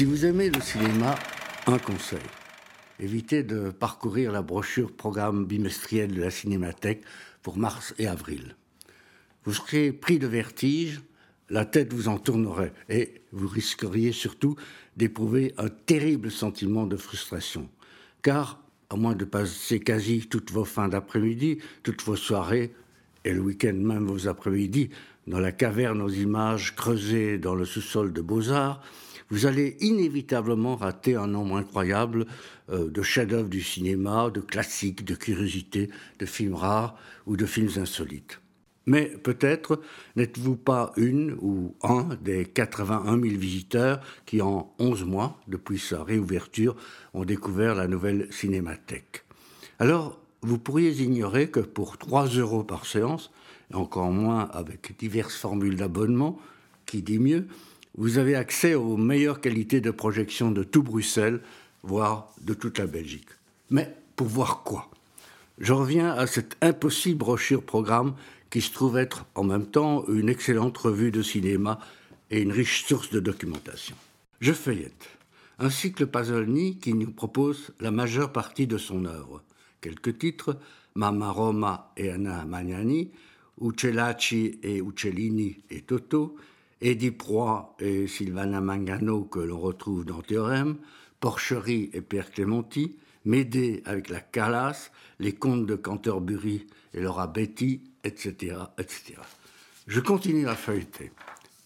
Si vous aimez le cinéma, un conseil. Évitez de parcourir la brochure programme bimestriel de la Cinémathèque pour mars et avril. Vous serez pris de vertige, la tête vous en tournerait et vous risqueriez surtout d'éprouver un terrible sentiment de frustration. Car, à moins de passer quasi toutes vos fins d'après-midi, toutes vos soirées, et le week-end même vos après-midi, dans la caverne aux images creusées dans le sous-sol de Beaux-Arts, vous allez inévitablement rater un nombre incroyable euh, de chefs-d'œuvre du cinéma, de classiques, de curiosités, de films rares ou de films insolites. Mais peut-être n'êtes-vous pas une ou un des 81 000 visiteurs qui, en 11 mois, depuis sa réouverture, ont découvert la nouvelle cinémathèque. Alors, vous pourriez ignorer que pour 3 euros par séance, et encore moins avec diverses formules d'abonnement, qui dit mieux, vous avez accès aux meilleures qualités de projection de tout Bruxelles, voire de toute la Belgique. Mais pour voir quoi? Je reviens à cette impossible brochure programme qui se trouve être en même temps une excellente revue de cinéma et une riche source de documentation. Je feuillette un cycle Pasolini qui nous propose la majeure partie de son œuvre. Quelques titres Mama Roma et Anna Magnani, Uccellacci et Uccellini et Toto, Eddie Proy et Sylvana Mangano que l'on retrouve dans Théorème, Porcherie et Pierre Clémenti, Médée avec la Calas, les contes de Canterbury et Laura Betty, etc., etc. Je continue à feuilleter.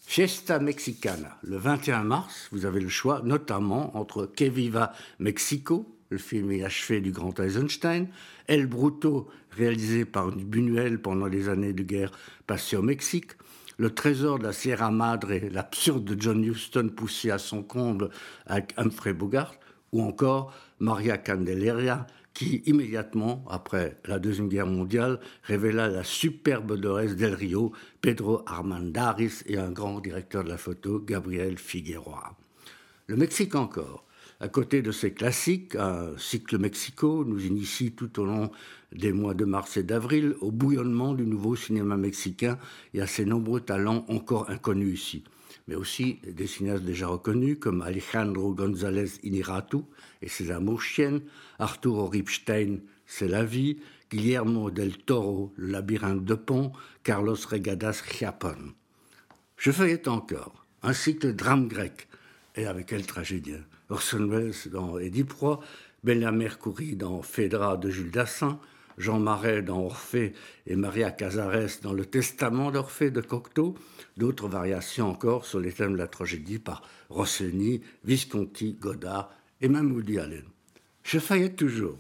Fiesta Mexicana, le 21 mars, vous avez le choix notamment entre Que Viva Mexico, le film inachevé du grand Eisenstein, El Bruto, réalisé par Buñuel pendant les années de guerre passées au Mexique, Le Trésor de la Sierra Madre, l'absurde John Huston poussé à son comble avec Humphrey Bogart, ou encore Maria Candelaria, qui, immédiatement après la Deuxième Guerre mondiale, révéla la superbe Dolores del Rio, Pedro Armandaris et un grand directeur de la photo, Gabriel Figueroa. Le Mexique encore. À côté de ces classiques, un cycle Mexico nous initie tout au long des mois de mars et d'avril au bouillonnement du nouveau cinéma mexicain et à ses nombreux talents encore inconnus ici mais aussi des cinéastes déjà reconnus comme Alejandro González Iniratu et ses amours chiennes, Arturo Ripstein, C'est la vie, Guillermo del Toro, Le labyrinthe de Pont, Carlos Regadas Chiapon. Je feuillette encore un cycle drame grec, et avec quel tragédien Orson Welles dans Édith Proie, Bella Mercouri dans Phèdra de Jules Dassin, Jean Marais dans Orphée et Maria Casares dans Le Testament d'Orphée de Cocteau, d'autres variations encore sur les thèmes de la tragédie par Rossini, Visconti, Godard et même Woody Allen. Je faillais toujours.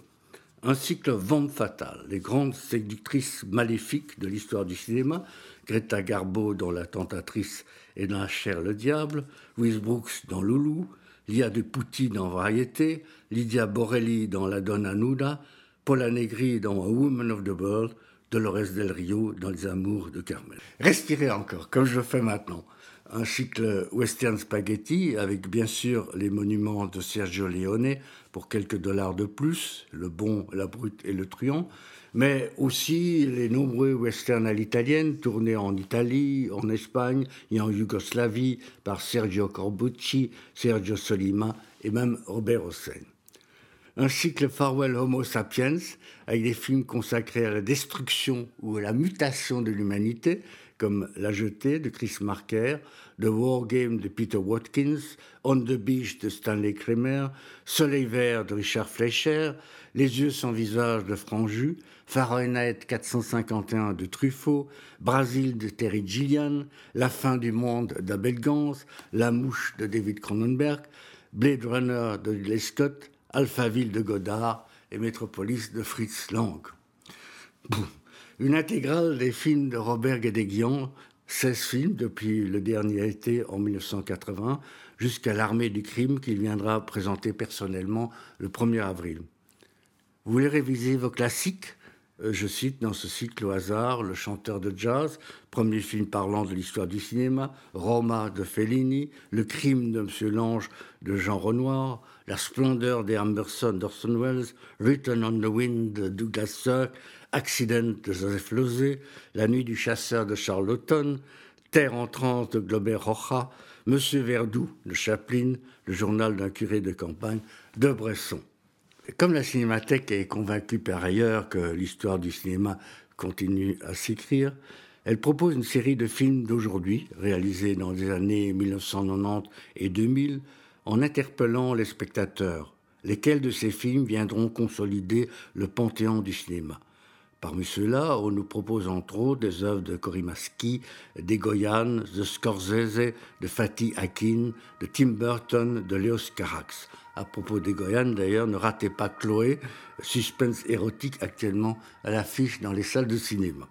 Un cycle Vente fatale, les grandes séductrices maléfiques de l'histoire du cinéma, Greta Garbo dans La tentatrice et dans La le diable, Louise Brooks dans Loulou, Lia de Pouty dans Variété, Lydia Borelli dans La Donna Nuda, Paula Negri dans A Woman of the World, Dolores del Rio dans Les Amours de Carmel. Respirez encore, comme je fais maintenant. Un cycle western spaghetti avec bien sûr les monuments de Sergio Leone pour quelques dollars de plus, le bon, la brute et le truand, mais aussi les nombreux westerns à l'italienne tournés en Italie, en Espagne et en Yougoslavie par Sergio Corbucci, Sergio Solima et même Robert Hossein. Un cycle Farewell Homo sapiens, avec des films consacrés à la destruction ou à la mutation de l'humanité, comme La Jetée de Chris Marker, The War Game de Peter Watkins, On the Beach de Stanley Kramer, Soleil vert de Richard Fleischer, Les yeux sans visage de Franju, Fahrenheit 451 de Truffaut, Brasil de Terry Gillian, La fin du monde d'Abel Gans, La mouche de David Cronenberg, Blade Runner de Ridley Scott, Alphaville de Godard et Métropolis de Fritz Lang. Une intégrale des films de Robert Guédéguian, 16 films depuis le dernier été en 1980, jusqu'à l'armée du crime qu'il viendra présenter personnellement le 1er avril. Vous voulez réviser vos classiques? Je cite dans ce cycle au hasard Le chanteur de jazz, premier film parlant de l'histoire du cinéma, Roma de Fellini, Le crime de M. Lange de Jean Renoir, La splendeur des Amberson d'Orson Welles, Written on the Wind de Douglas Sirk, Accident de Joseph Losey, La nuit du chasseur de Charles Terre en transe de Glober Rocha, Monsieur Verdoux de Chaplin, le journal d'un curé de campagne de Bresson. Comme la Cinémathèque est convaincue par ailleurs que l'histoire du cinéma continue à s'écrire, elle propose une série de films d'aujourd'hui, réalisés dans les années 1990 et 2000, en interpellant les spectateurs. Lesquels de ces films viendront consolider le panthéon du cinéma? Parmi ceux-là, on nous propose entre autres des œuvres de Korimaski, d'Egoyan, de Scorsese, de Fatih Akin, de Tim Burton, de Léos Carax. À propos d'Egoyan, d'ailleurs, ne ratez pas Chloé, suspense érotique actuellement à l'affiche dans les salles de cinéma.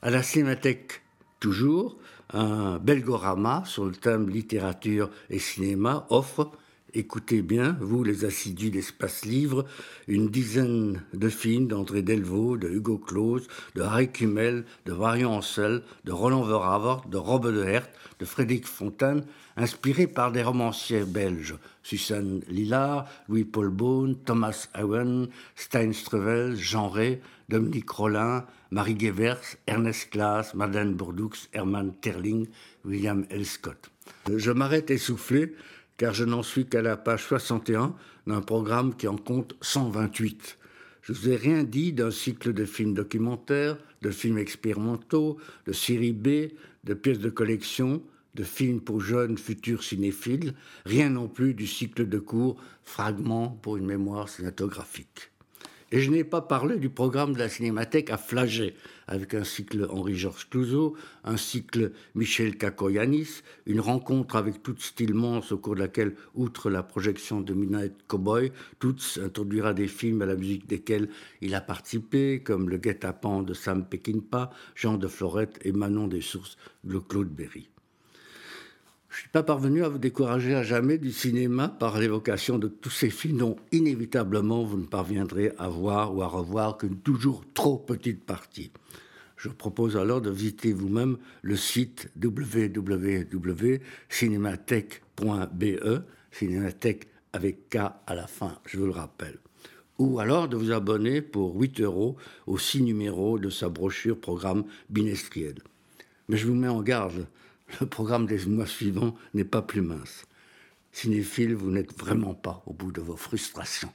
À la Cinémathèque, toujours, un Belgorama sur le thème littérature et cinéma offre écoutez bien, vous les assidus d'Espace Livre, une dizaine de films d'André Delvaux, de Hugo Claus, de Harry Kummel, de Marion Ancel, de Roland Veravort, de Robbe de Hert, de Frédéric Fontaine, inspirés par des romanciers belges, Suzanne Lillard, Louis-Paul Beaune, Thomas Owen, Stein Strevel, Jean Ray, Dominique Rollin, Marie Gewers, Ernest Klaas, Madeleine Bourdoux, Herman Terling, William L. Scott. Je m'arrête essoufflé car je n'en suis qu'à la page 61 d'un programme qui en compte 128. Je ne vous ai rien dit d'un cycle de films documentaires, de films expérimentaux, de séries B, de pièces de collection, de films pour jeunes futurs cinéphiles, rien non plus du cycle de cours Fragments pour une mémoire cinématographique. Et je n'ai pas parlé du programme de la Cinémathèque à Flagey, avec un cycle Henri-Georges Clouzot, un cycle Michel Kakoyanis, une rencontre avec Toots Stillmans au cours de laquelle, outre la projection de Midnight Cowboy, Toots introduira des films à la musique desquels il a participé, comme Le Guet-apens de Sam Peckinpah, Jean de Florette et Manon des Sources de Claude Berry. Je ne suis pas parvenu à vous décourager à jamais du cinéma par l'évocation de tous ces films dont inévitablement vous ne parviendrez à voir ou à revoir qu'une toujours trop petite partie. Je propose alors de visiter vous-même le site www.cinémathèque.be, cinémathèque avec K à la fin, je vous le rappelle. Ou alors de vous abonner pour 8 euros aux 6 numéros de sa brochure programme bimestriel. Mais je vous mets en garde, le programme des mois suivants n'est pas plus mince. Cinéphile, vous n'êtes vraiment pas au bout de vos frustrations.